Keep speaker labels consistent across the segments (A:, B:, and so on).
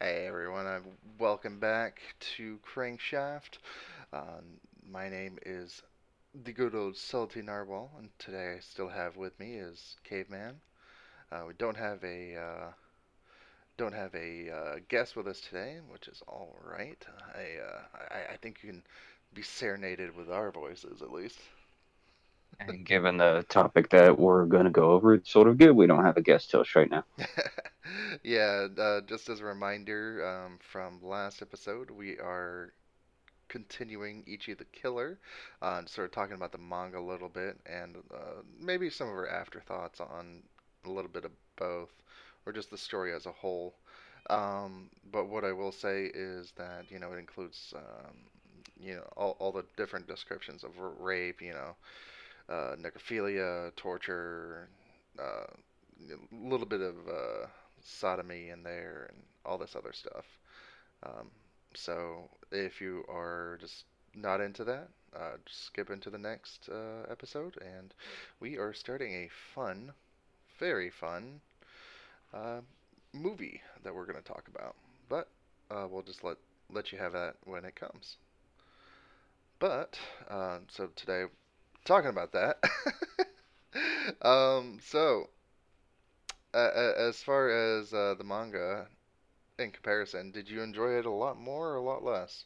A: Hey everyone, uh, welcome back to Crankshaft. Uh, my name is the good old Salty Narwhal, and today I still have with me is Caveman. Uh, we don't have a uh, don't have a uh, guest with us today, which is all right. I, uh, I I think you can be serenaded with our voices at least.
B: And given the topic that we're going to go over, it's sort of good we don't have a guest host right now.
A: yeah, uh, just as a reminder um, from last episode, we are continuing Ichi the Killer, uh, sort of talking about the manga a little bit, and uh, maybe some of our afterthoughts on a little bit of both, or just the story as a whole. Um, but what I will say is that you know it includes um, you know all, all the different descriptions of rape, you know, uh, necrophilia, torture, uh, a little bit of uh, sodomy in there, and all this other stuff. Um, so if you are just not into that, uh, skip into the next uh, episode, and we are starting a fun, very fun uh, movie that we're going to talk about. But uh, we'll just let let you have that when it comes. But so today, talking about that. um, so uh, as far as uh, the manga in comparison, did you enjoy it a lot more or a lot less?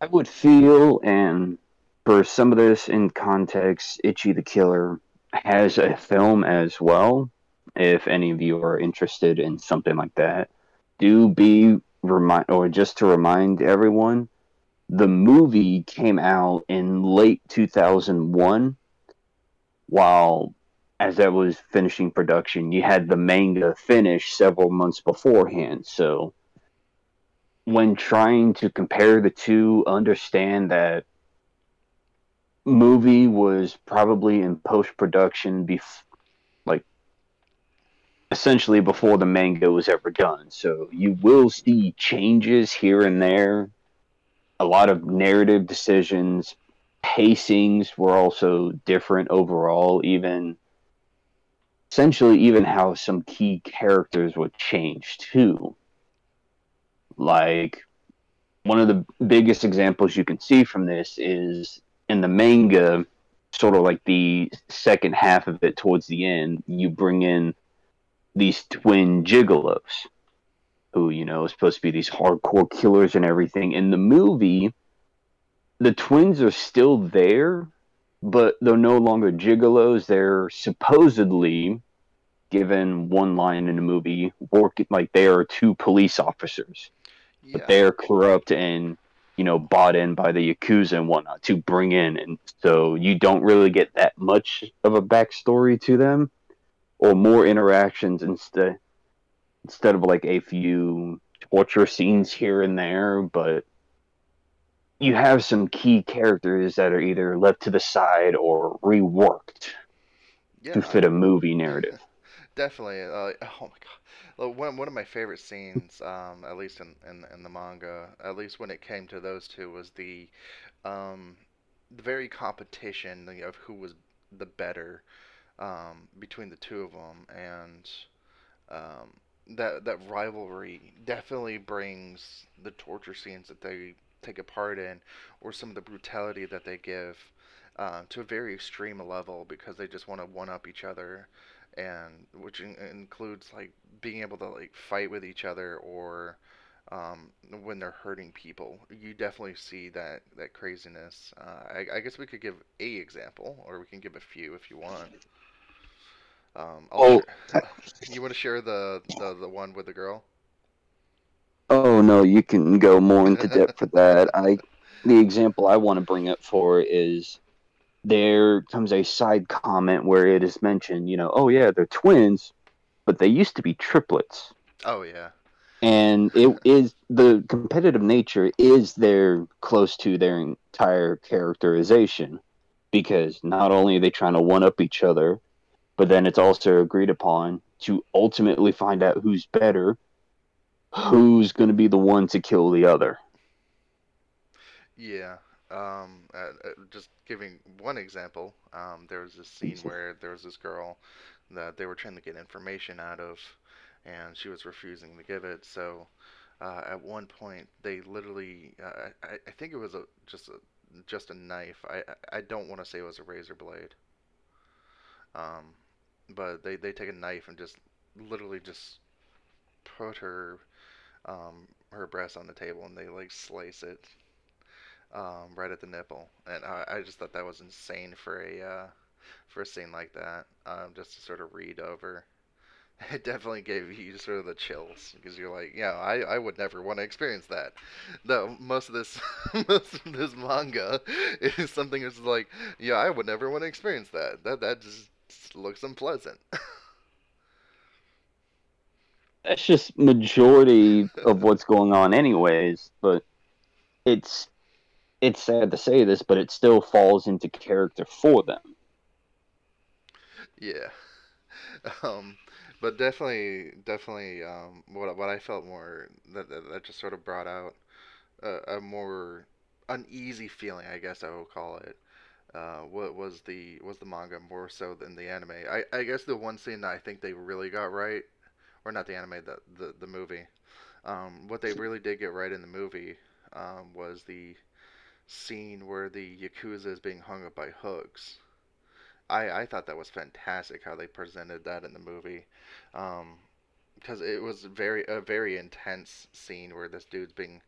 B: I would feel, and for some of this in context, Itchy the Killer has a film as well. If any of you are interested in something like that, do be remind or just to remind everyone, the movie came out in late 2001, while as I was finishing production, you had the manga finished several months beforehand. So when trying to compare the two, understand that movie was probably in post production bef- like essentially before the manga was ever done. So you will see changes here and there. A lot of narrative decisions, pacings were also different overall, even essentially even how some key characters would change too. Like one of the biggest examples you can see from this is in the manga, sort of like the second half of it towards the end, you bring in these twin gigolos who, you know, is supposed to be these hardcore killers and everything. In the movie, the twins are still there, but they're no longer gigolos. They're supposedly, given one line in the movie, work like they are two police officers, yeah. but they're corrupt and you know bought in by the yakuza and whatnot to bring in, and so you don't really get that much of a backstory to them, or more interactions instead instead of like a few torture scenes here and there, but you have some key characters that are either left to the side or reworked yeah, to fit a movie narrative.
A: Definitely. Uh, oh my god. One, one of my favorite scenes, um, at least in, in, in the manga, at least when it came to those two, was the um, the very competition of who was the better um, between the two of them, and um, that that rivalry definitely brings the torture scenes that they take a part in, or some of the brutality that they give uh, to a very extreme level because they just want to one up each other, and which in- includes like being able to like fight with each other or um, when they're hurting people. You definitely see that that craziness. Uh, I, I, guess we could give a example, or we can give a few if you want. Um, oh, share, you want to share the, the the one with the girl?
B: Oh no, you can go more into depth for that. I the example I want to bring up for is there comes a side comment where it is mentioned, you know, oh yeah, they're twins, but they used to be triplets.
A: Oh yeah.
B: And it is the competitive nature is there close to their entire characterization because not only are they trying to one up each other, but then it's also agreed upon to ultimately find out who's better who's going to be the one to kill the other.
A: Yeah. Um, uh, uh, just giving one example, um, there was this scene where there was this girl that they were trying to get information out of, and she was refusing to give it. So uh, at one point, they literally, uh, I, I think it was a just a just a knife. I I don't want to say it was a razor blade. Um, but they they take a knife and just literally just put her um her breast on the table and they like slice it um right at the nipple. And I I just thought that was insane for a uh for a scene like that. Um, just to sort of read over. It definitely gave you sort of the chills because you're like, yeah, I, I would never want to experience that. though most of this most of this manga is something that's like, yeah, I would never want to experience that. That that just looks unpleasant.
B: That's just majority of what's going on, anyways. But it's it's sad to say this, but it still falls into character for them.
A: yeah. Um, but definitely, definitely, um, what what I felt more that that, that just sort of brought out a, a more uneasy feeling, I guess I will call it. Uh, what was the was the manga more so than the anime? I, I guess the one scene that I think they really got right, or not the anime, the the, the movie. Um, what they really did get right in the movie um, was the scene where the yakuza is being hung up by hooks. I I thought that was fantastic how they presented that in the movie. Um, because it was very a very intense scene where this dude's being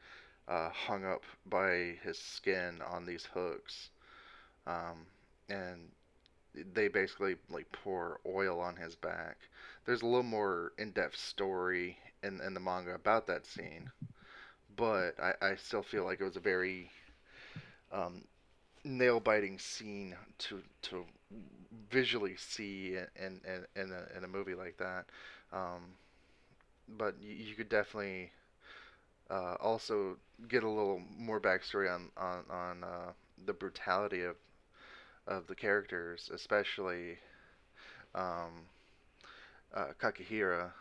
A: uh, hung up by his skin on these hooks, um, and they basically like pour oil on his back. There's a little more in-depth story in in the manga about that scene, but I, I still feel like it was a very um, nail-biting scene to to visually see in in in a, in a movie like that. Um, but you, you could definitely uh, also get a little more backstory on on on uh, the brutality of of the characters, especially um, uh, Kakihara,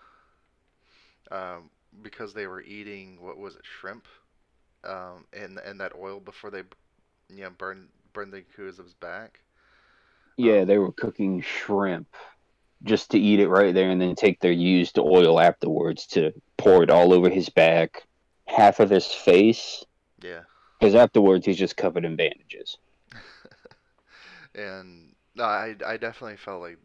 A: um, because they were eating what was it shrimp, um, and and that oil before they you know burn burn the Yakuza's back.
B: Yeah,
A: Um,
B: they were cooking shrimp just to eat it right there and then take their used oil afterwards to pour it all over his back, half of his face,
A: yeah,
B: because afterwards he's just covered in bandages.
A: And I I definitely felt like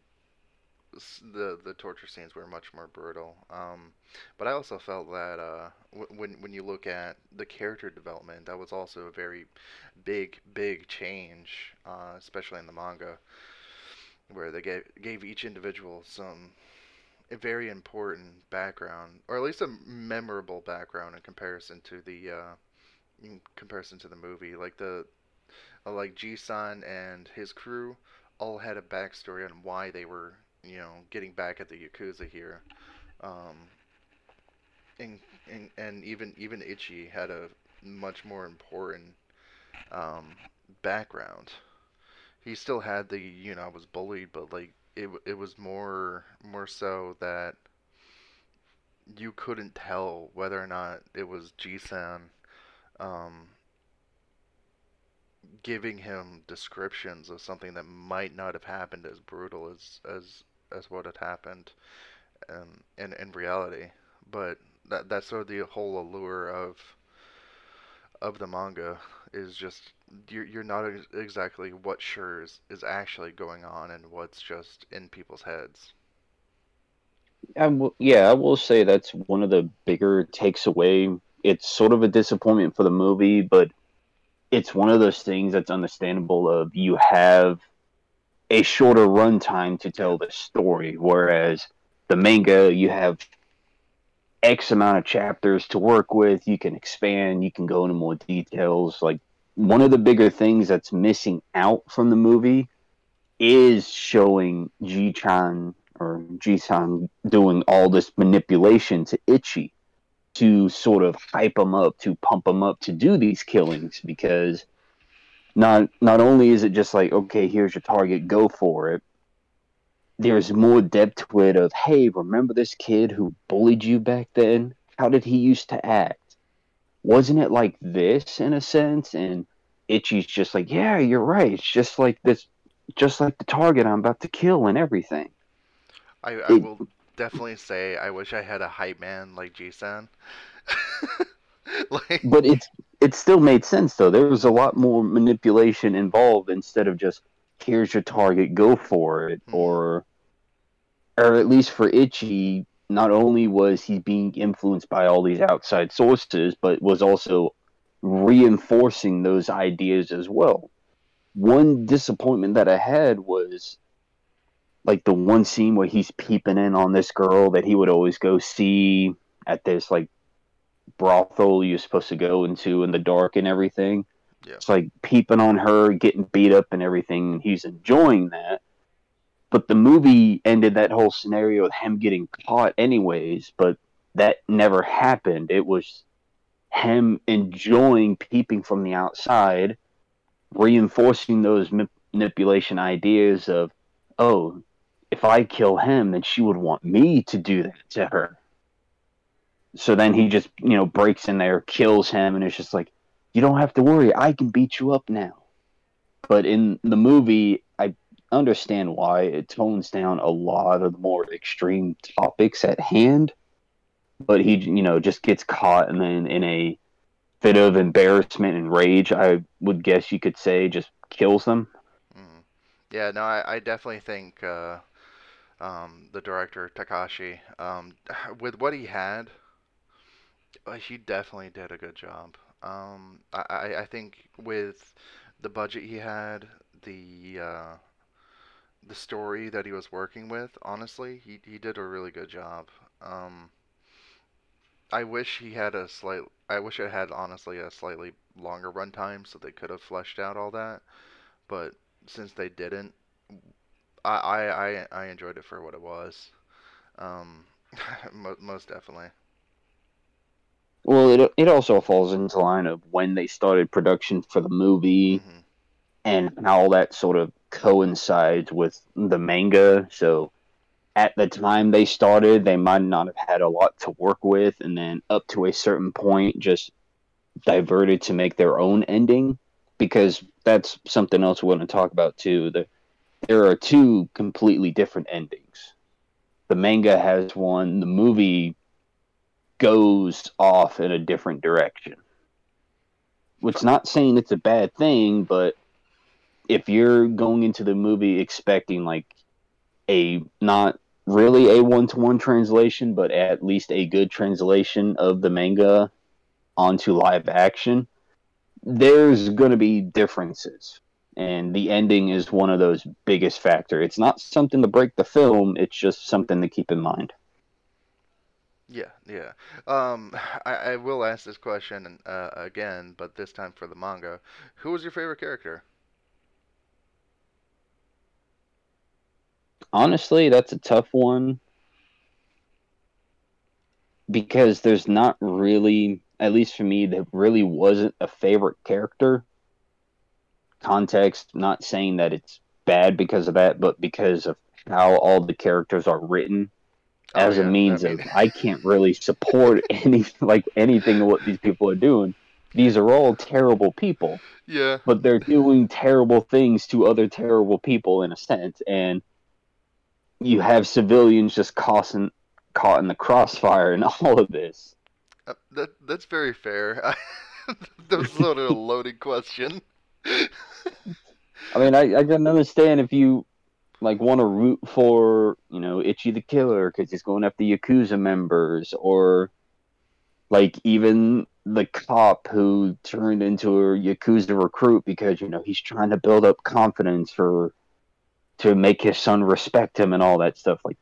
A: the the torture scenes were much more brutal. Um, but I also felt that uh, when when you look at the character development, that was also a very big big change, uh, especially in the manga, where they gave gave each individual some very important background, or at least a memorable background in comparison to the uh, in comparison to the movie. Like the like Ji-san and his crew all had a backstory on why they were, you know, getting back at the Yakuza here. Um, and, and and even even Ichi had a much more important um, background. He still had the, you know, I was bullied, but like it it was more more so that you couldn't tell whether or not it was Ji-san um, giving him descriptions of something that might not have happened as brutal as as as what had happened um, in in reality. But that that's sort of the whole allure of of the manga is just you're you're not ex- exactly what sure is, is actually going on and what's just in people's heads.
B: W- yeah, I will say that's one of the bigger takes away. It's sort of a disappointment for the movie, but it's one of those things that's understandable of you have a shorter runtime to tell the story, whereas the manga you have X amount of chapters to work with, you can expand, you can go into more details. Like one of the bigger things that's missing out from the movie is showing Ji-chan or Ji-san doing all this manipulation to Ichi to sort of hype them up, to pump them up to do these killings because not not only is it just like okay, here's your target, go for it. There's more depth to it of hey, remember this kid who bullied you back then? How did he used to act? Wasn't it like this in a sense? And Itchy's just like, yeah, you're right. It's just like this, just like the target I'm about to kill and everything.
A: I I
B: It,
A: will definitely say I wish I had a hype man like G-San. like,
B: but it's it still made sense though. There was a lot more manipulation involved instead of just here's your target, go for it,
A: Hmm.
B: or or at least for Itchy, not only was he being influenced by all these outside sources, but was also reinforcing those ideas as well. One disappointment that I had was like the one scene where he's peeping in on this girl that he would always go see at this like brothel you're supposed to go into in the dark and everything.
A: Yeah.
B: It's like peeping on her, getting beat up and everything, and he's enjoying that. But the movie ended that whole scenario with him getting caught anyways, but that never happened. It was him enjoying peeping from the outside, reinforcing those manipulation ideas of, oh, if I kill him, then she would want me to do that to her. So then he just, you know, breaks in there, kills him, and it's just like, you don't have to worry, I can beat you up now. But in the movie, I understand why it tones down a lot of the more extreme topics at hand. But he, you know, just gets caught and then in a fit of embarrassment and rage, I would guess you could say, just kills them.
A: mm. yeah, no, I, I definitely think uh, um, the director Takashi, um, with what he had, uh, he definitely did a good job. Um, I, I, think with the budget he had, the uh, the story that he was working with, honestly, he he did a really good job. Um, I wish he had a slight. I wish it had honestly a slightly longer runtime so they could have fleshed out all that. But since they didn't, I I I, I enjoyed it for what it was. Um, most definitely.
B: Well, it it also falls into line of when they started production for the movie
A: hmm
B: and how that sort of coincides with the manga. So at the time they started, they might not have had a lot to work with, and then up to a certain point, just diverted to make their own ending because that's something else we want to talk about too. The, there are two completely different endings. The manga has one, the movie goes off in a different direction. Which not saying it's a bad thing, but if you're going into the movie expecting like a not really a one to one translation, but at least a good translation of the manga onto live action, there's going to be differences. And the ending is one of those biggest factor. It's not something to break the film, it's just something to keep in mind.
A: Yeah, yeah. Um, I, I will ask this question uh, again, but this time for the manga. Who was your favorite character?
B: Honestly, that's a tough one because there's not really, at least for me, there really wasn't a favorite character. Context, not saying that it's bad because of that, but because of how all the characters are written
A: Oh,
B: as
A: yeah,
B: a means
A: I mean-
B: of I can't really support any like anything of what these people are doing. These are all terrible people,
A: Yeah,
B: but they're doing terrible things to other terrible people in a sense, and you have civilians just caught in, caught in the crossfire and all of this.
A: uh, that that's very fair. that was sort of a loaded question.
B: I mean, I, I can understand if you like want to root for you know Itchy the Killer because he's going after Yakuza members, or like even the cop who turned into a Yakuza recruit because you know he's trying to build up confidence for to make his son respect him and all that stuff. Like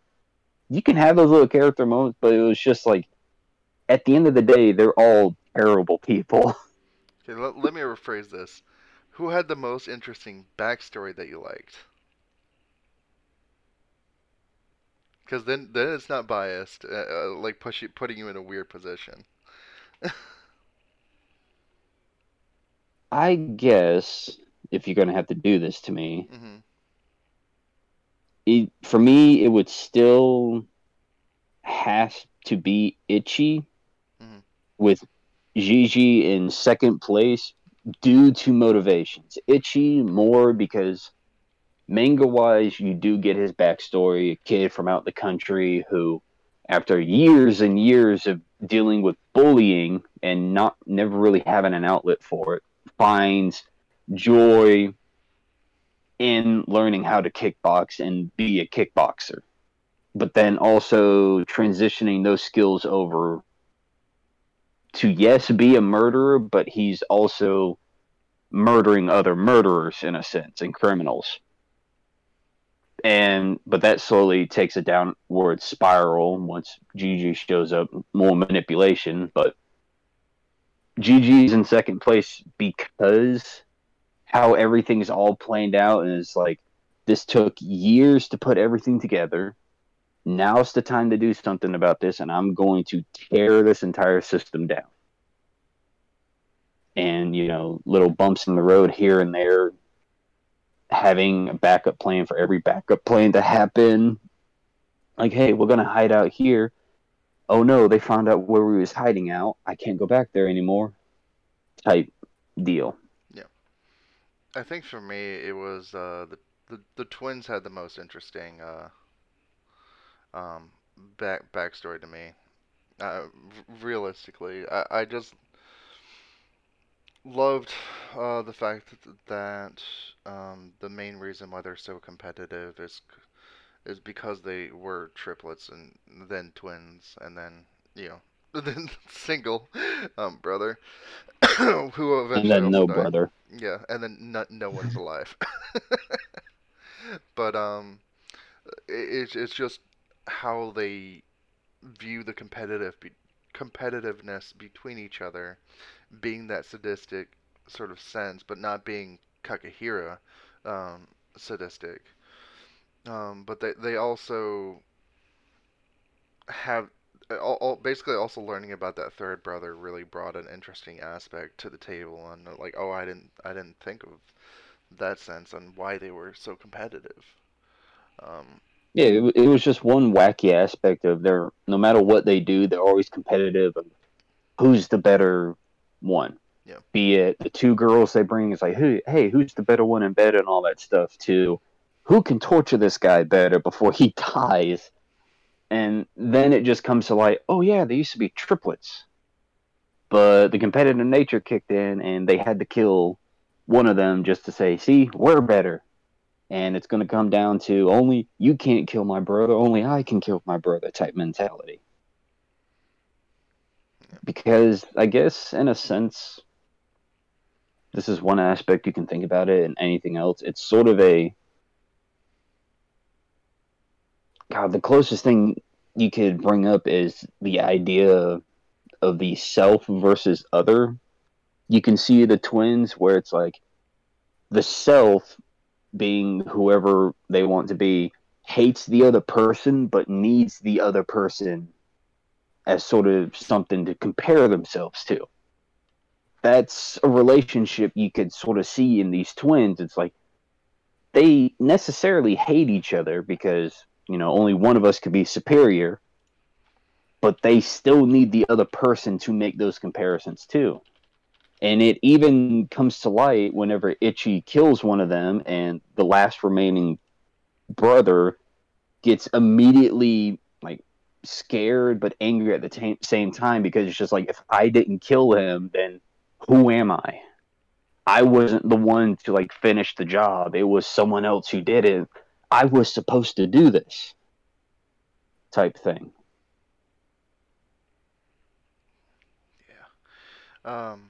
B: you can have those little character moments, but it was just like at the end of the day, they're all terrible people.
A: Okay, let, let me rephrase this. Who had the most interesting backstory that you liked? Because then, then it's not biased, uh, uh, like push you, putting you in a weird position.
B: I guess if you're gonna have to do this to me,
A: hmm
B: it, for me, it would still have to be Itchy
A: Mhm.
B: with Gigi in second place due to motivations. Itchy more because manga wise, you do get his backstory, a kid from out the country who after years and years of dealing with bullying and not never really having an outlet for it, finds joy in learning how to kickbox and be a kickboxer. But then also transitioning those skills over to yes, be a murderer, but he's also murdering other murderers in a sense and criminals and but that slowly takes a downward spiral once GG shows up. More manipulation, but GG's in second place because how everything's all planned out, and it's like this took years to put everything together. Now's the time to do something about this, and I'm going to tear this entire system down. And you know, little bumps in the road here and there having a backup plan for every backup plan to happen. Like, hey, we're gonna hide out here. Oh no, they found out where we was hiding out. I can't go back there anymore. Type deal.
A: Yeah, I think for me it was uh, the, the the twins had the most interesting uh, um, back backstory to me. Uh, realistically, I, I just loved uh, the fact that um, the main reason why they're so competitive is is because they were triplets and then twins and then you know then single um, brother who eventually
B: and then no died. brother
A: yeah and then no, no one's alive but um it, it's it's just how they view the competitive be- competitiveness between each other being that sadistic sort of sense, but not being Kakihara um, sadistic. Um, but they they also have all, all, basically also learning about that third brother really brought an interesting aspect to the table and like oh I didn't I didn't think of that sense and why they were so competitive. Um,
B: yeah, it, it was just one wacky aspect of their no matter what they do, they're always competitive. And who's the better one.
A: Yeah.
B: Be it the two girls they bring, is like, hey, hey, who's the better one in bed and all that stuff, to who can torture this guy better before he dies. And then it just comes to light, oh, yeah, they used to be triplets. But the competitive nature kicked in and they had to kill one of them just to say, see, we're better. And it's going to come down to only you can't kill my brother, only I can kill my brother type mentality because I guess in a sense, this is one aspect you can think about it, and anything else, it's sort of a God. The closest thing you could bring up is the idea of the self versus other. You can see the twins where it's like the self being whoever they want to be hates the other person but needs the other person as sort of something to compare themselves to. That's a relationship you could sort of see in these twins. It's like they necessarily hate each other because, you know, only one of us could be superior, but they still need the other person to make those comparisons too. And it even comes to light whenever Itchy kills one of them and the last remaining brother gets immediately like scared but angry at the t- same time because it's just like if I didn't kill him, then who am I? I wasn't the one to like finish the job. It was someone else who did it. I was supposed to do this type thing.
A: Yeah. Um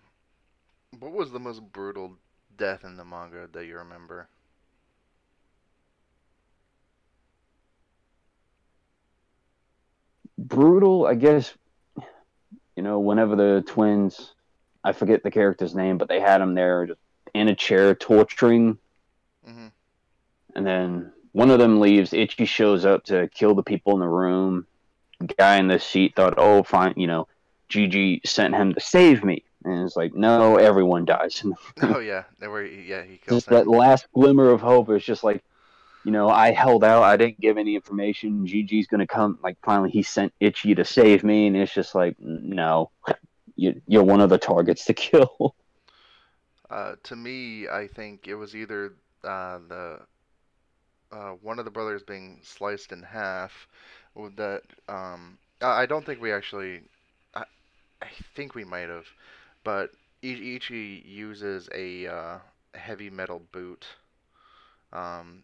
A: what was the most brutal death in the manga that you remember?
B: brutal, I guess. You know, whenever the twins, I forget the character's name, but they had him there just in a chair torturing. Mm-hmm. And then one of them leaves. Itchy shows up to kill the people in the room. The guy in the seat thought, oh, fine, you know, GG sent him to save me. And it's like, no, everyone dies.
A: oh yeah, they were. Yeah, he killed.
B: Just him. that last glimmer of hope is just like, you know, I held out. I didn't give any information. GG's gonna come. Like finally, he sent Itchy to save me, and it's just like, no, you, you're one of the targets to kill.
A: Uh, to me, I think it was either uh, the uh, one of the brothers being sliced in half, that um, I don't think we actually. I, I think we might have, but Ichi uses a uh, heavy metal boot um,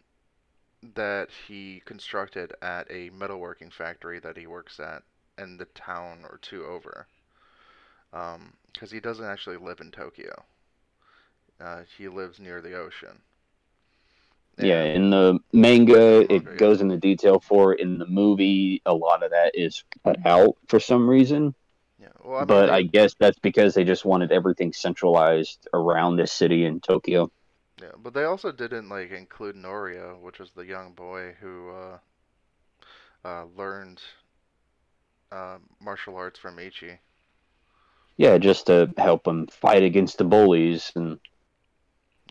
A: that he constructed at a metalworking factory that he works at in the town or two over. Because he doesn't actually live in Tokyo. Uh, he lives near the ocean.
B: Yeah, in the manga,
A: Manga,
B: it
A: yeah.
B: goes into detail for. it. In the movie, a lot of that is cut out for some reason.
A: Yeah. Well, I mean,
B: but I guess that's because they just wanted everything centralized around this city in Tokyo.
A: Yeah, but they also didn't like include Norio, which was the young boy who uh, uh, learned uh, martial arts from Ichi.
B: Yeah, just to help him fight against the bullies, and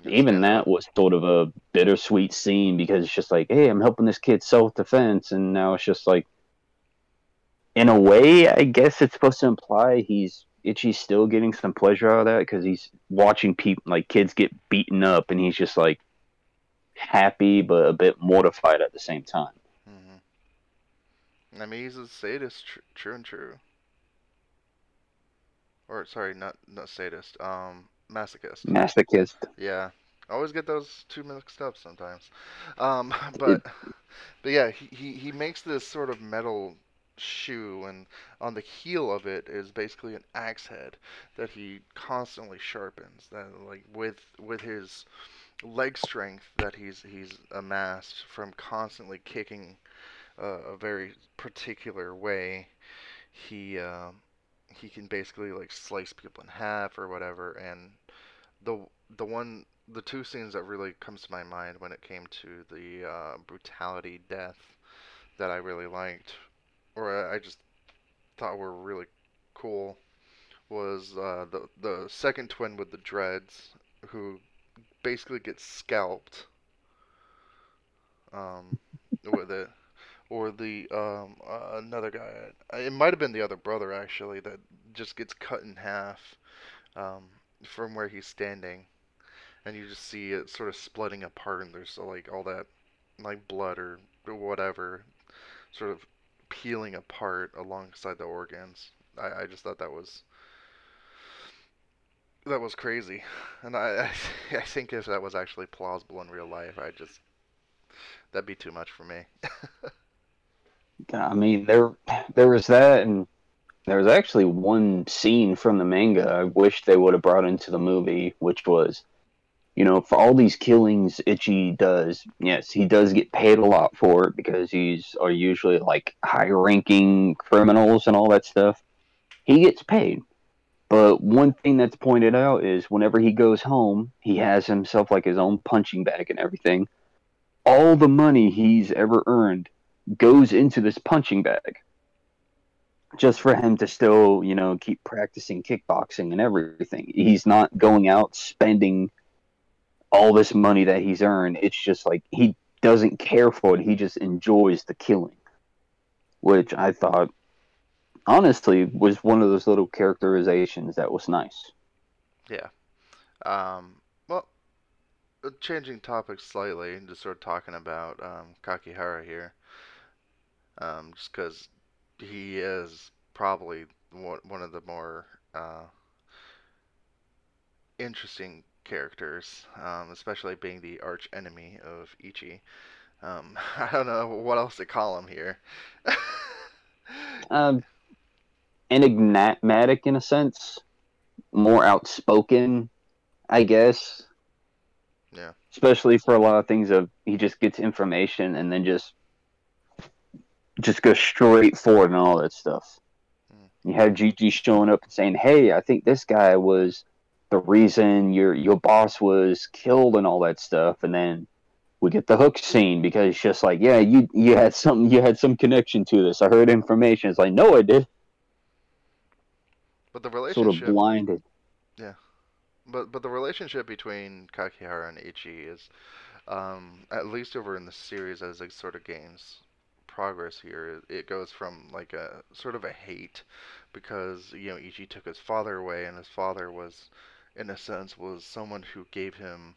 B: even that was sort of a bittersweet scene because it's just like, hey, I'm helping this kid self defense, and now it's just like, in a way, I guess it's supposed to imply he's Ichi's still getting some pleasure out of that because he's watching people like kids get beaten up, and he's just like happy but a bit mortified at the same time.
A: Mm-hmm. I mean, he's a sadist, tr- true and true. Or sorry, not not sadist. Um, masochist.
B: Masochist.
A: Yeah, I always get those two mixed up sometimes. Um, but but yeah, he, he he makes this sort of metal shoe, and on the heel of it is basically an axe head that he constantly sharpens. That like with with his leg strength that he's he's amassed from constantly kicking uh, a very particular way, he uh, he can basically like slice people in half or whatever. And the the one the two scenes that really comes to my mind when it came to the uh, brutality death that I really liked, or I just thought were really cool, was uh, the the second twin with the dreads who basically gets scalped um, with it, or the um, uh, another guy. It might have been the other brother actually that just gets cut in half um, from where he's standing, and you just see it sort of splitting apart, and there's uh, like all that like blood or whatever sort of peeling apart alongside the organs. I, I just thought that was that was crazy, and I, I think if that was actually plausible in real life, I just that'd be too much for me.
B: I mean, there there was that, and there was actually one scene from the manga I wish they would have brought into the movie, which was, you know, for all these killings Itchy does, yes, he does get paid a lot for it because he's are usually like high ranking criminals and all that stuff. He gets paid. But one thing that's pointed out is whenever he goes home, he has himself like his own punching bag and everything. All the money he's ever earned goes into this punching bag just for him to still, you know, keep practicing kickboxing and everything. He's not going out spending all this money that he's earned. It's just like he doesn't care for it. He just enjoys the killing, which I thought honestly was one of those little characterizations that was nice.
A: Yeah. Um, well, uh, changing topics slightly, and just sort of talking about um, Kakihara here, um, just because he is probably one one of the more uh, interesting characters, um, especially being the arch enemy of Ichi. Um, I don't know what else to call him here.
B: Um, enigmatic in a sense, more outspoken, I guess.
A: Yeah.
B: Especially for a lot of things of he just gets information and then just just goes straight forward and all that stuff.
A: Hmm.
B: You have Gigi showing up and saying, "Hey, I think this guy was the reason your your boss was killed and all that stuff," and then we get the hook scene because it's just like, "Yeah, you you had some you had some connection to this. I heard information." It's like, "No, I did."
A: But the relationship Sort
B: of blinded.
A: Yeah, But but the relationship between Kakihara and Ichi is, um, at least over in the series as it sort of gains progress here, it, it goes from like a sort of a hate because you know Ichi took his father away, and his father was, in a sense, was someone who gave him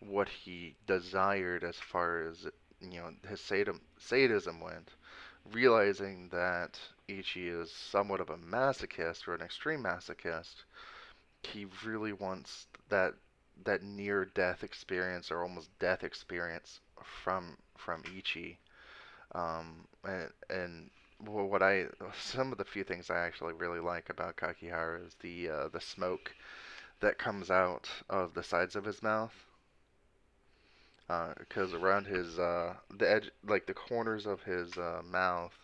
A: what he desired as far as you know his sadism sadism went, realizing that Ichi is somewhat of a masochist or an extreme masochist, he really wants that that near death experience or almost death experience from from Ichi. Um, and and what I some of the few things I actually really like about Kakihara is the uh, the smoke that comes out of the sides of his mouth. Because uh, around his uh, the edge, like the corners of his uh, mouth,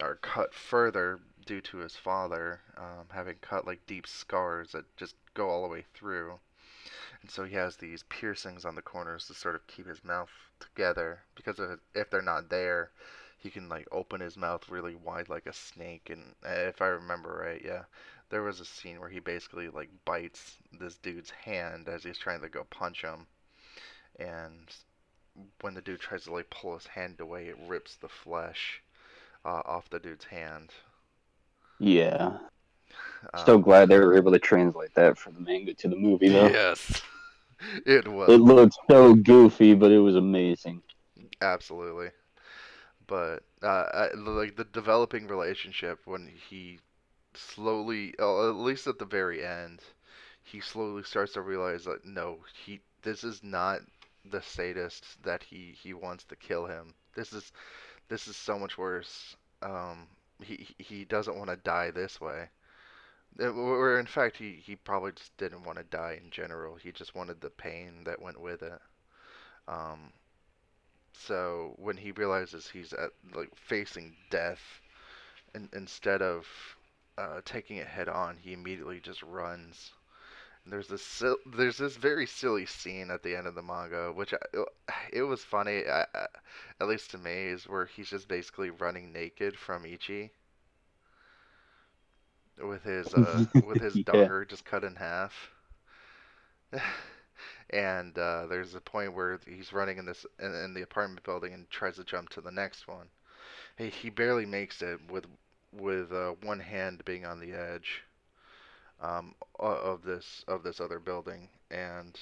A: are cut further due to his father um, having cut like deep scars that just go all the way through. And so he has these piercings on the corners to sort of keep his mouth together because if, if they're not there, he can like open his mouth really wide like a snake. And if I remember right, yeah, there was a scene where he basically like bites this dude's hand as he's trying to go punch him. And when the dude tries to like pull his hand away, it rips the flesh uh, off the dude's hand.
B: Yeah. Um, so glad they were able to translate that from the manga to the movie, though.
A: Yes, it was.
B: It looked so goofy, but it was amazing.
A: Absolutely, but uh, like the developing relationship when he slowly, uh, at least at the very end, he slowly starts to realize that no, he this is not the sadist that he he wants to kill him. This is this is so much worse. Um, he he doesn't want to die this way. Or in fact, he he probably just didn't want to die in general. He just wanted the pain that went with it. Um, so when he realizes he's at like facing death, and instead of uh, taking it head on, he immediately just runs. And there's this there's this very silly scene at the end of the manga, which I, it was funny, I, at least to me, is where he's just basically running naked from Ichi with his uh, with his yeah. just cut in half. and uh, there's a point where he's running in this in, in, the apartment building and tries to jump to the next one. He he barely makes it with with uh, one hand being on the edge um, of this of this other building, and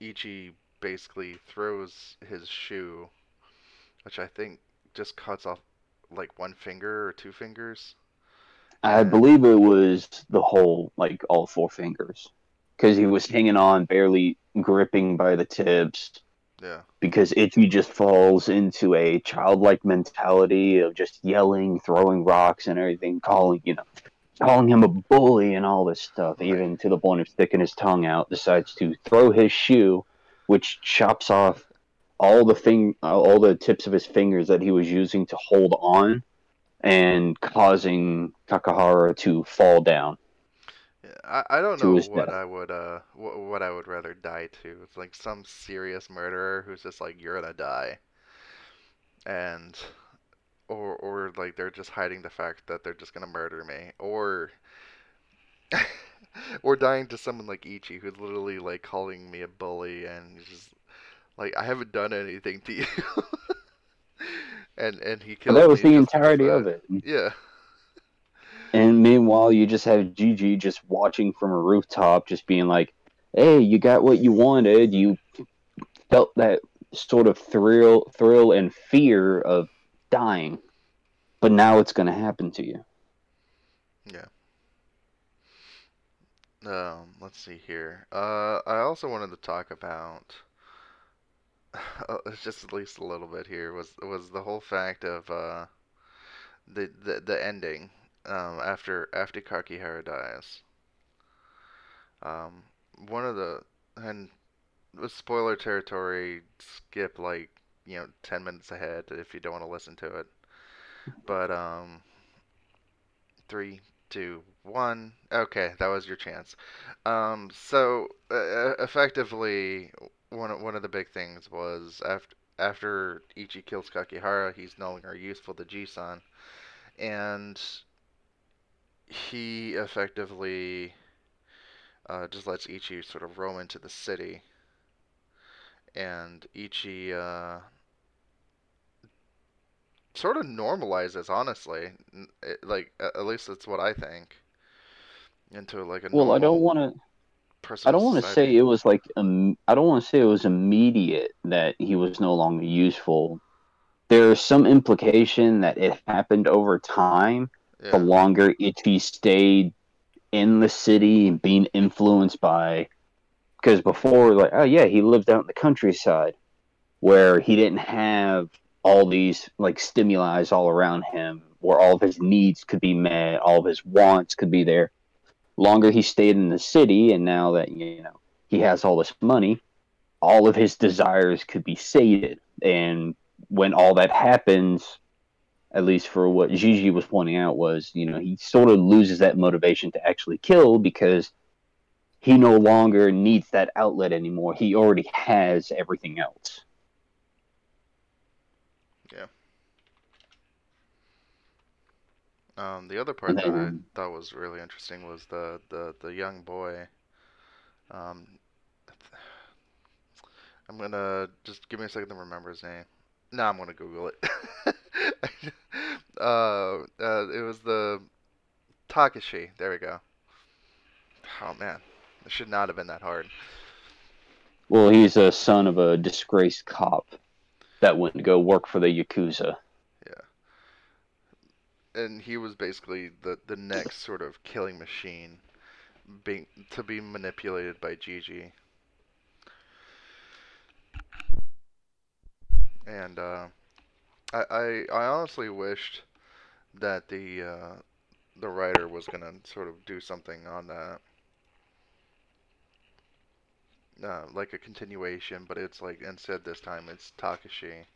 A: Ichi basically throws his shoe, which I think just cuts off like one finger or two fingers.
B: I believe it was the whole, like all four fingers, because he was hanging on, barely gripping by the tips.
A: Yeah.
B: Because Ichi just falls into a childlike mentality of just yelling, throwing rocks and everything, calling, you know, calling him a bully and all this stuff, even to the point of sticking his tongue out, decides to throw his shoe, which chops off all the thing, uh, all the tips of his fingers that he was using to hold on and causing Kakihara to fall down.
A: Yeah, I, I don't know what death. I would uh what, what I would rather die to. It's like some serious murderer who's just like you're gonna die, and or or like they're just hiding the fact that they're just gonna murder me, or or dying to someone like Ichi who's literally like calling me a bully and just like I haven't done anything to you. and and he killed.
B: Well, that was the entirety of it.
A: Yeah.
B: And meanwhile, you just have Gigi just watching from a rooftop, just being like, "Hey, you got what you wanted. You felt that sort of thrill, thrill and fear of dying, but now it's going to happen to you."
A: Yeah. Um, let's see here. Uh, I also wanted to talk about uh, just at least a little bit here was was the whole fact of uh, the, the the ending um, after after Kakihara dies. Um, one of the and with spoiler territory, skip like you know ten minutes ahead if you don't want to listen to it. But um, three, two, one. Okay, that was your chance. Um, so uh, effectively, one of, one of the big things was after after Ichi kills Kakihara, he's no longer useful to Jisan, and he effectively uh, just lets Ichi sort of roam into the city, and Ichi uh, sort of normalizes, honestly, it, like at least that's what I think, into like a
B: well, I don't want to I don't want to say it was like um, I don't want to say it was immediate that he was no longer useful. There's some implication that it happened over time.
A: Yeah.
B: The longer Ichi stayed in the city and being influenced by, because before, like, oh yeah, he lived out in the countryside where he didn't have all these like stimuli all around him, where all of his needs could be met, all of his wants could be there. Longer he stayed in the city, and now that you know he has all this money, all of his desires could be sated. And when all that happens, at least for what Jijii was pointing out, was you know he sort of loses that motivation to actually kill because he no longer needs that outlet anymore. He already has everything else. Yeah.
A: Um, the other part that I thought was really interesting was the the, the young boy. Um, I'm gonna just give me a second to remember his name. No, I'm gonna Google it. uh, uh, it was the Takeshi. There we go. Oh man, it should not have been that hard.
B: Well, he's a son of a disgraced cop that went to go work for the Yakuza.
A: Yeah, and he was basically the the next sort of killing machine being to be manipulated by Jijii. And uh, I, I I honestly wished that the uh, the writer was gonna sort of do something on that. Uh, like a continuation, but it's like instead this time it's Takeshi.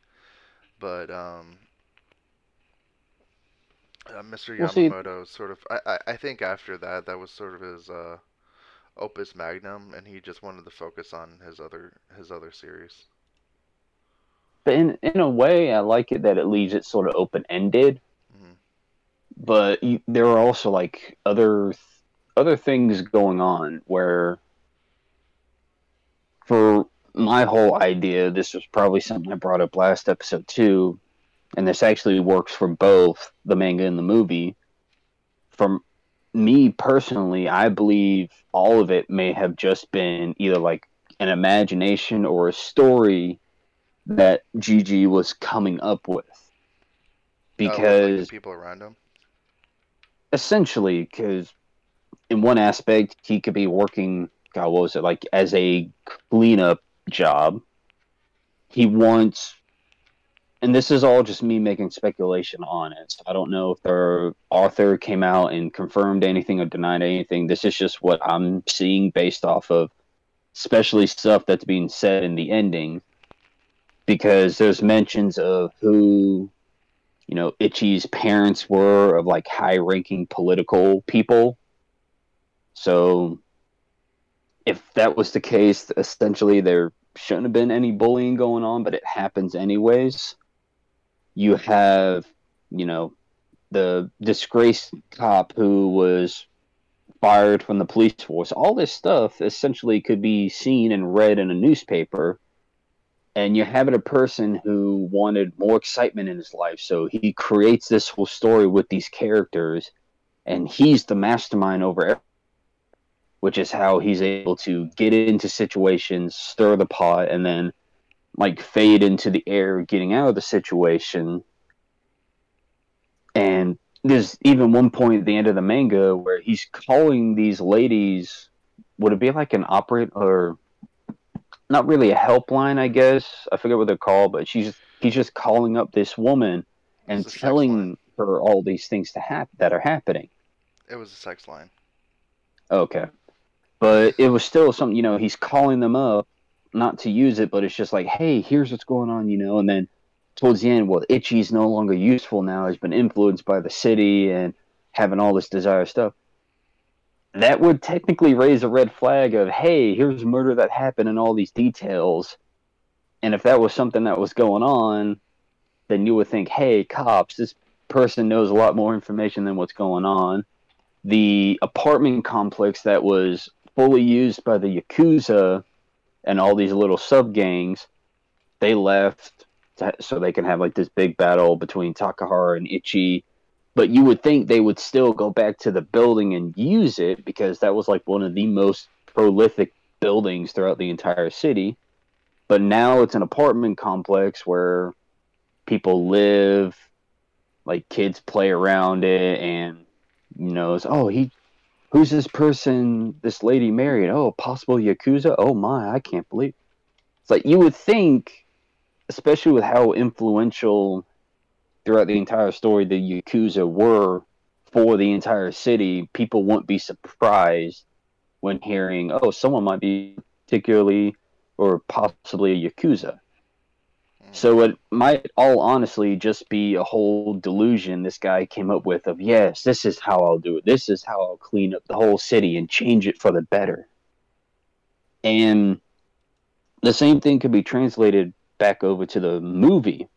A: But um, uh, Mr.
B: Well, see-
A: Yamamoto sort of I, I I think after that that was sort of his uh opus magnum and he just wanted to focus on his other his other series.
B: But in in a way, I like it that it leaves it sort of open ended.
A: Mhm.
B: But you, there are also like other other things going on where, for my whole idea, this was probably something I brought up last episode too, and this actually works for both the manga and the movie. From me personally, I believe all of it may have just been either like an imagination or a story that Jijii was coming up with.
A: Uh, with, like, the
B: Because
A: people around him.
B: essentially, because in one aspect, he could be working, God, what was it, like as a cleanup job. He wants, and this is all just me making speculation on it. So I don't know if the author came out and confirmed anything or denied anything. This is just what I'm seeing based off of, especially stuff that's being said in the ending. Because there's mentions of who you know, Itchy's parents were of like high ranking political people. So if that was the case, essentially there shouldn't have been any bullying going on, but it happens anyways. You have, you know, the disgraced cop who was fired from the police force. All this stuff essentially could be seen and read in a newspaper and you're having a person who wanted more excitement in his life. So he creates this whole story with these characters and he's the mastermind over everything which is how he's able to get into situations stir the pot and then like fade into the air getting out of the situation. And there's even one point at the end of the manga where he's calling these ladies would it be like an operator or not really a helpline, I guess. I forget what they're called, but she's he's just calling up this woman and
A: It's a sex
B: telling her all these things to hap- that are happening.
A: It was a sex line.
B: Okay, but it was still something. You know, he's calling them up not to use it, but it's just like, hey, here's what's going on, you know. And then towards the end, well, Itchy's no longer useful now. He's been influenced by the city and having all this desire stuff. That would technically raise a red flag of, hey, here's murder that happened and all these details. And if that was something that was going on, then you would think, hey, cops, this person knows a lot more information than what's going on. The apartment complex that was fully used by the Yakuza and all these little sub gangs, they left to, so they can have like this big battle between Kakihara and Ichi. But you would think they would still go back to the building and use it because that was like one of the most prolific buildings throughout the entire city. But now it's an apartment complex where people live, like kids play around it, and you know, it's, oh he, who's this person? This lady married? Oh, possible yakuza? Oh my, I can't believe. It's like you would think, especially with how influential throughout the entire story the yakuza were for the entire city, people won't be surprised when hearing, oh, someone might be particularly or possibly a yakuza. Hmm. So it might all honestly just be a whole delusion this guy came up with of yes, this is how I'll do it. This is how I'll clean up the whole city and change it for the better. And the same thing could be translated back over to the movie.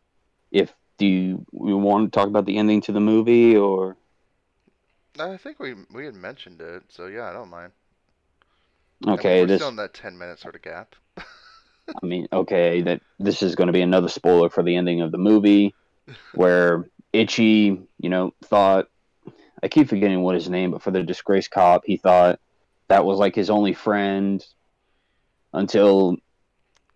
B: If do you want to talk about the ending to the movie or
A: I think we we had mentioned it, so yeah, I don't mind.
B: okay,
A: I mean,
B: this
A: still in that ten minute sort of gap.
B: I mean, okay, that this is going to be another spoiler for the ending of the movie, where Itchy, you know, thought I keep forgetting what his name, but for the disgraced cop, he thought that was like his only friend until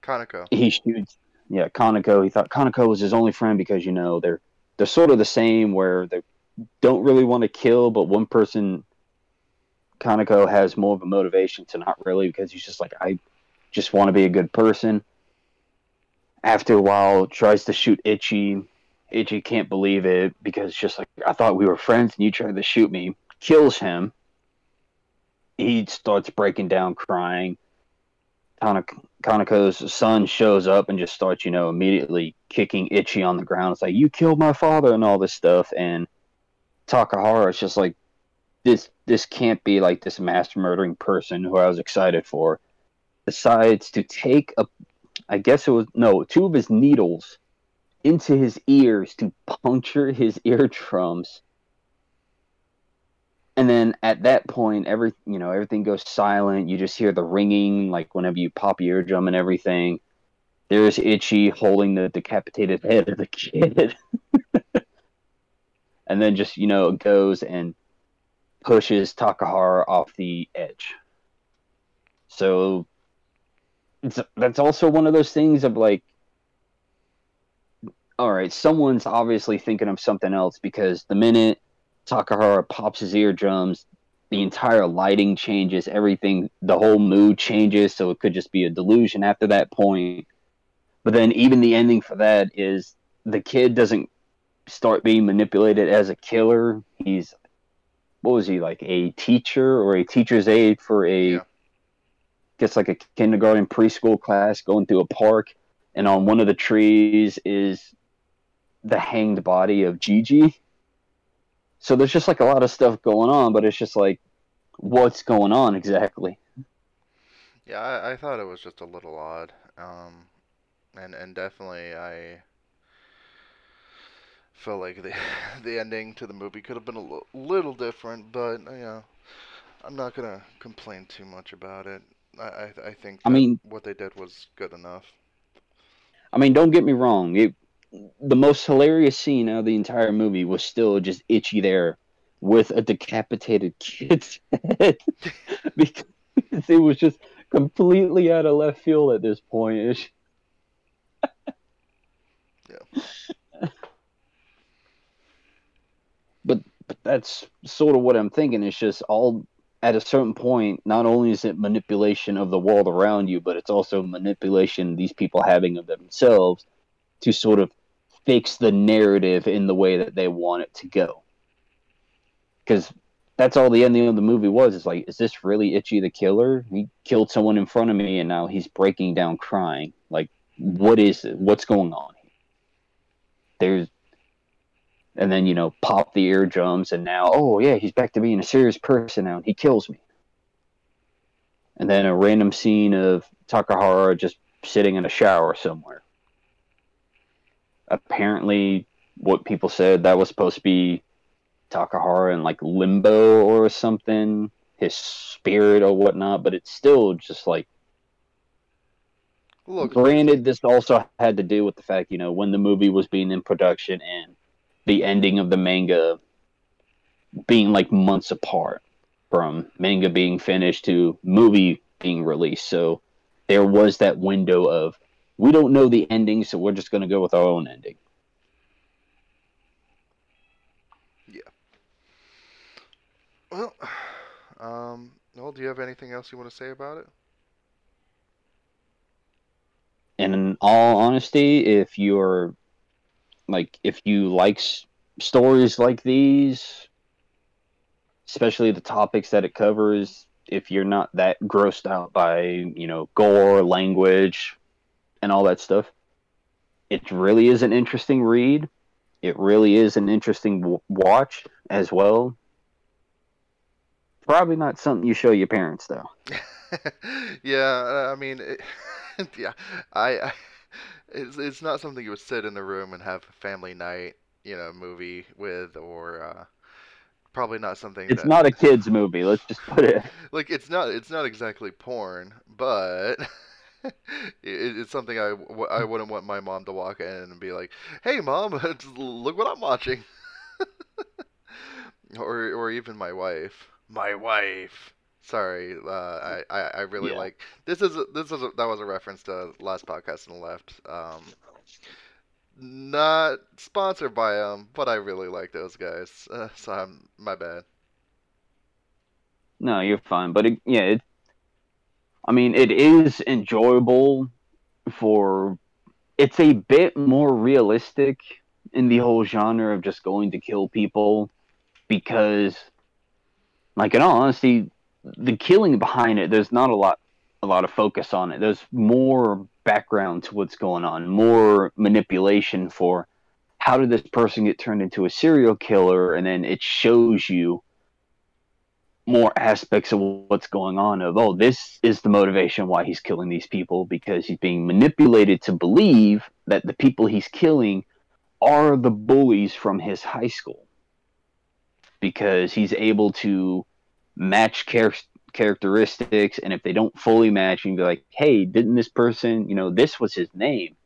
A: Kaneko.
B: he shoots. Yeah, Kaneko. He thought Kaneko was his only friend because you know they're they're sort of the same, where they don't really want to kill, but one person, Kaneko, has more of a motivation to not really because he's just like I just want to be a good person. After a while, tries to shoot Itchy. Itchy can't believe it because it's just like I thought we were friends and you tried to shoot me. Kills him. He starts breaking down, crying. Kaneko's son shows up and just starts, you know, immediately kicking Itchy on the ground. It's like you killed my father and all this stuff. And Kakihara is just like, this this can't be like this mass murdering person who I was excited for decides to take a I guess it was no, two of his needles into his ears to puncture his eardrums. And then at that point every you know, everything goes silent. You just hear the ringing like whenever you pop your eardrum and everything. There's Itchy holding the decapitated head of the kid. and then just, you know, goes and pushes Kakihara off the edge. So it's, that's also one of those things of like all right someone's obviously thinking of something else because the minute Kakihara pops his eardrums the entire lighting changes everything the whole mood changes so it could just be a delusion after that point but then even the ending for that is the kid doesn't start being manipulated as a killer he's what was he like a teacher or a teacher's aide for a
A: Yeah.
B: gets like a kindergarten preschool class going through a park and on one of the trees is the hanged body of Jijii. So there's just like a lot of stuff going on, but it's just like what's going on exactly.
A: Yeah, I, I thought it was just a little odd. Um, and and definitely I felt like the the ending to the movie could have been a little, little different, but you know, I'm not gonna complain too much about it. I I, I think
B: I mean-
A: what they did was good enough.
B: I mean, don't get me wrong. It, the most hilarious scene out of the entire movie was still just Itchy there with a decapitated kid's head because it was just completely out of left field at this point. It's- but but that's sort of what I'm thinking. It's just all at a certain point. Not only is it manipulation of the world around you, but it's also manipulation these people having of themselves to sort of fix the narrative in the way that they want it to go. Because that's all the ending of the movie was. It's like, is this really Itchy the killer? He killed someone in front of me, and now he's breaking down crying. Like, what is it? What's going on? There's and then you know pop the eardrums and now oh yeah he's back to being a serious person now and he kills me and then a random scene of Kakihara just sitting in a shower somewhere apparently what people said that was supposed to be Kakihara in like limbo or something his spirit or whatnot but it's still just like
A: Look,
B: granted this also had to do with the fact you know when the movie was being in production and the ending of the manga being like months apart from manga being finished to movie being released. So there was that window of we don't know the ending, so we're just going to go with our own ending. Yeah.
A: Well, um, Noel, do you have anything else you want to say about it?
B: And in all honesty, if you're like, if you like s- stories like these, especially the topics that it covers, if you're not that grossed out by, you know, gore, language, and all that stuff, it really is an interesting read. It really is an interesting w- watch as well. Probably not something you show your parents, though.
A: yeah, I mean, it, yeah, I, I, it's it's not something you would sit in the room and have a family night, you know, movie with, or uh, probably not something
B: It's
A: that
B: not a kids movie. Let's just put it.
A: like it's not it's not exactly porn, but it, it's something I, I wouldn't want my mom to walk in and be like, "Hey, mom, look what I'm watching," or or even my wife. My wife. Sorry, uh, I, I I really
B: Yeah.
A: like this is a, this is a, that was a reference to last podcast on the left. Um, not sponsored by them, but I really like those guys. Uh, so I'm my bad.
B: No, you're fine. But it, yeah, it, I mean, it is enjoyable for. It's a bit more realistic in the whole genre of just going to kill people because, like, in all honesty, the killing behind it, there's not a lot, a lot of focus on it. There's more background to what's going on, more manipulation for how did this person get turned into a serial killer, and then it shows you more aspects of what's going on of oh this is the motivation why he's killing these people because he's being manipulated to believe that the people he's killing are the bullies from his high school. Because he's able to match char- characteristics and if they don't fully match you can be like hey didn't this person you know this was his name.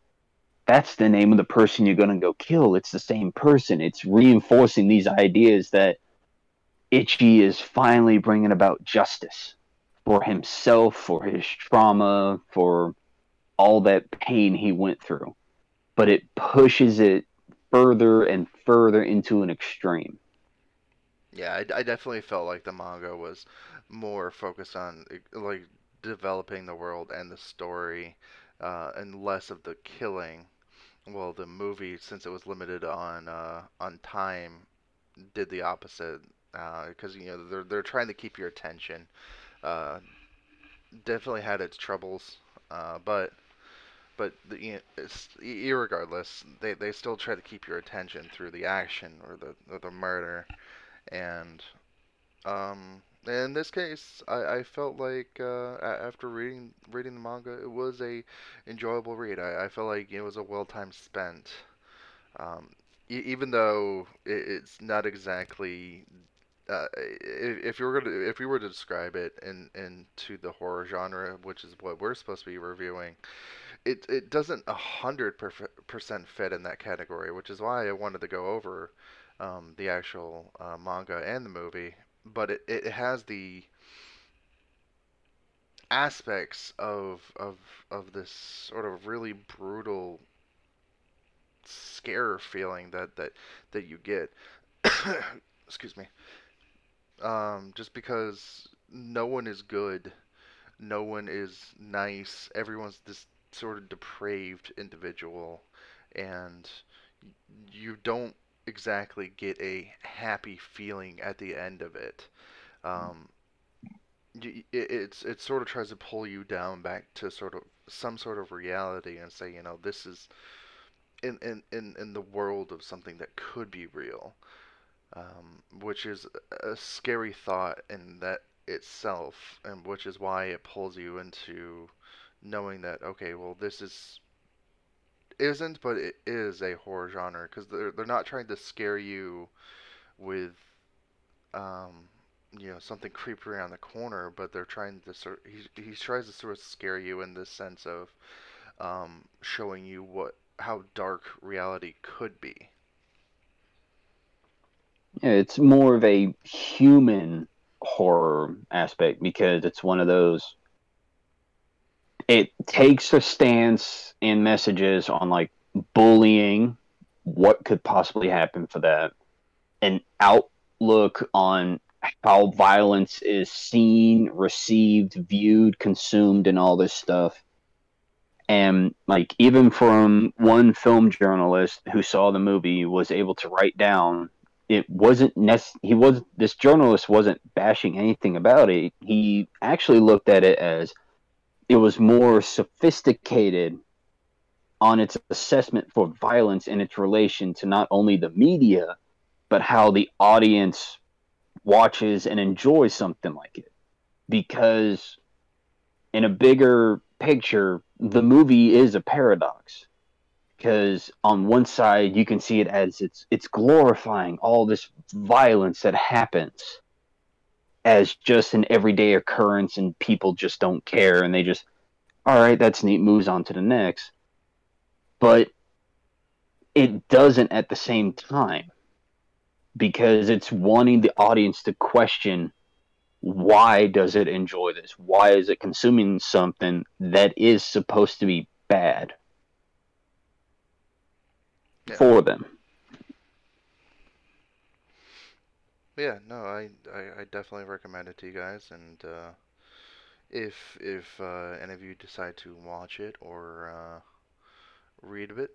B: That's the name of the person you're going to go kill. It's the same person. It's reinforcing these ideas that Itchy is finally bringing about justice for himself, for his trauma, for all that pain he went through. But it pushes it further and further into an extreme.
A: Yeah, I, I definitely felt like the manga was more focused on like developing the world and the story, uh, and less of the killing. Well, the movie, since it was limited on uh, on time, did the opposite. Because you know they're they're trying to keep your attention. Uh, definitely had its troubles, uh, but but the, you know, it's, irregardless, they they still try to keep your attention through the action or the or the murder, and um, in this case, I, I felt like uh, after reading reading the manga, it was a enjoyable read. I, I felt like it was a well time spent. Um, even though it, it's not exactly uh, if, you were gonna if we were to describe it in into the horror genre, which is what we're supposed to be reviewing, it it doesn't a hundred percent fit in that category, which is why I wanted to go over um, the actual uh, manga and the movie. But it, it has the aspects of of of this sort of really brutal scare feeling that that that you get. Excuse me. Um, just because no one is good, no one is nice. Everyone's this sort of depraved individual, and you don't exactly get a happy feeling at the end of it. Um, it, it's it sort of tries to pull you down back to sort of some sort of reality and say, you know, this is in in in, in the world of something that could be real, um, which is a scary thought in that itself, and which is why it pulls you into knowing that okay, well, this is isn't, but it is a horror genre because they're they're not trying to scare you with um, you know something creepy around the corner, but they're trying to sort he he tries to sort of scare you in the sense of um, showing you what how dark reality could be.
B: It's more of a human horror aspect because it's one of those. It takes a stance and messages on like bullying, what could possibly happen for that, an outlook on how violence is seen, received, viewed, consumed, and all this stuff. And like even from one film journalist who saw the movie was able to write down it wasn't nec- he was this journalist wasn't bashing anything about it. He actually looked at it as it was more sophisticated on its assessment for violence and its relation to not only the media but how the audience watches and enjoys something like it. Because in a bigger picture, the movie is a paradox. Because on one side you can see it as it's it's glorifying all this violence that happens as just an everyday occurrence and people just don't care and they just all right, that's neat, moves on to the next. But it doesn't at the same time because it's wanting the audience to question why does it enjoy this? Why is it consuming something that is supposed to be bad
A: Yeah.
B: for them?
A: Yeah, no, I, I, I definitely recommend it to you guys, and uh, if if uh, any of you decide to watch it or uh, read a bit,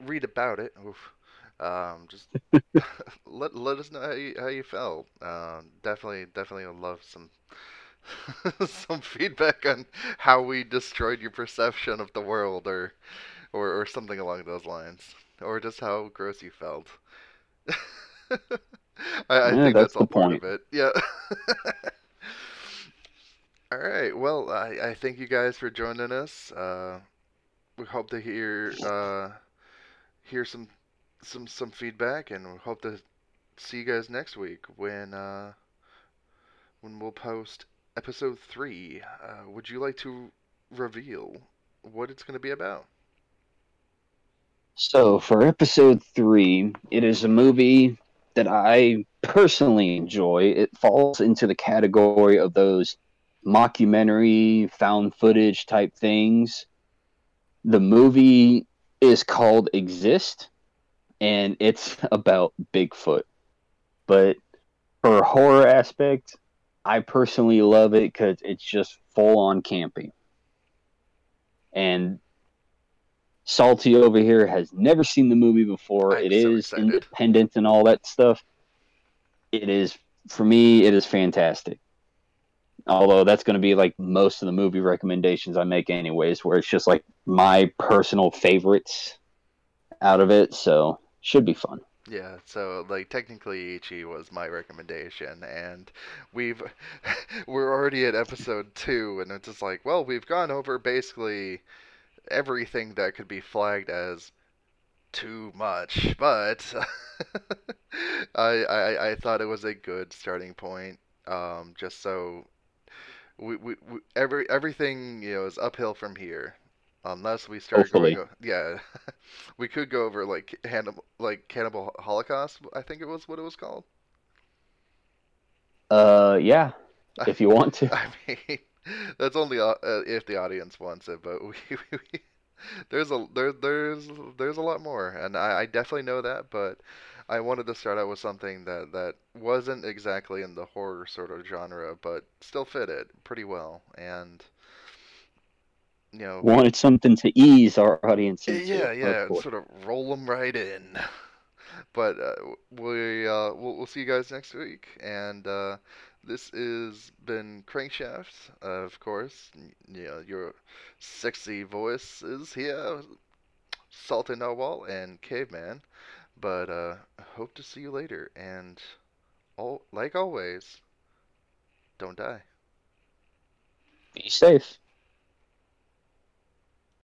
A: read about it, oof, um, just let let us know how you how you felt. Um, definitely definitely would love some some feedback on how we destroyed your perception of the world, or or or something along those lines, or just how gross you felt. I, I
B: Yeah,
A: think
B: that's
A: that's all
B: the
A: part
B: point.
A: of it. Yeah. All right. Well, I, I thank you guys for joining us. Uh, we hope to hear uh, hear some some some feedback, and we hope to see you guys next week when uh, when we'll post episode three. Uh, would you like to reveal what it's going to be about?
B: So, for episode three, it is a movie that I personally enjoy. It falls into the category of those mockumentary, found footage type things. The movie is called Exist, and it's about Bigfoot. But for horror aspect, I personally love it because it's just full on camping. And Salty over here has never seen the movie before.
A: I'm
B: It
A: so
B: is
A: excited.
B: independent and all that stuff. It is for me. It is fantastic. Although that's going to be like most of the movie recommendations I make, anyways, where it's just like my personal favorites out of it. So should be fun.
A: Yeah, so like technically Ichi was my recommendation and we've we're already at episode 2 and it's just like, well, we've gone over basically everything that could be flagged as too much, but I, I I thought it was a good starting point um just so we, we, we every everything, you know, is uphill from here. Unless we start
B: Hopefully.
A: going, yeah, we could go over like Hannibal, like Cannibal Holocaust. I think it was what it was called.
B: Uh, yeah, if you want to.
A: I mean, that's only uh, uh, if the audience wants it, but we, we there's a there there's there's a lot more, and I, I definitely know that, but I wanted to start out with something that that wasn't exactly in the horror sort of genre, but still fit it pretty well, and you know,
B: Wanted something to ease our audience into.
A: yeah, yeah, sort of roll them right in. But uh, we uh, we'll, we'll see you guys next week, and uh, this is been Crankshaft, of course. You know, your sexy voice is here, Salty Narwhal and Caveman. But uh, hope to see you later, and all like always, don't die.
B: Be safe.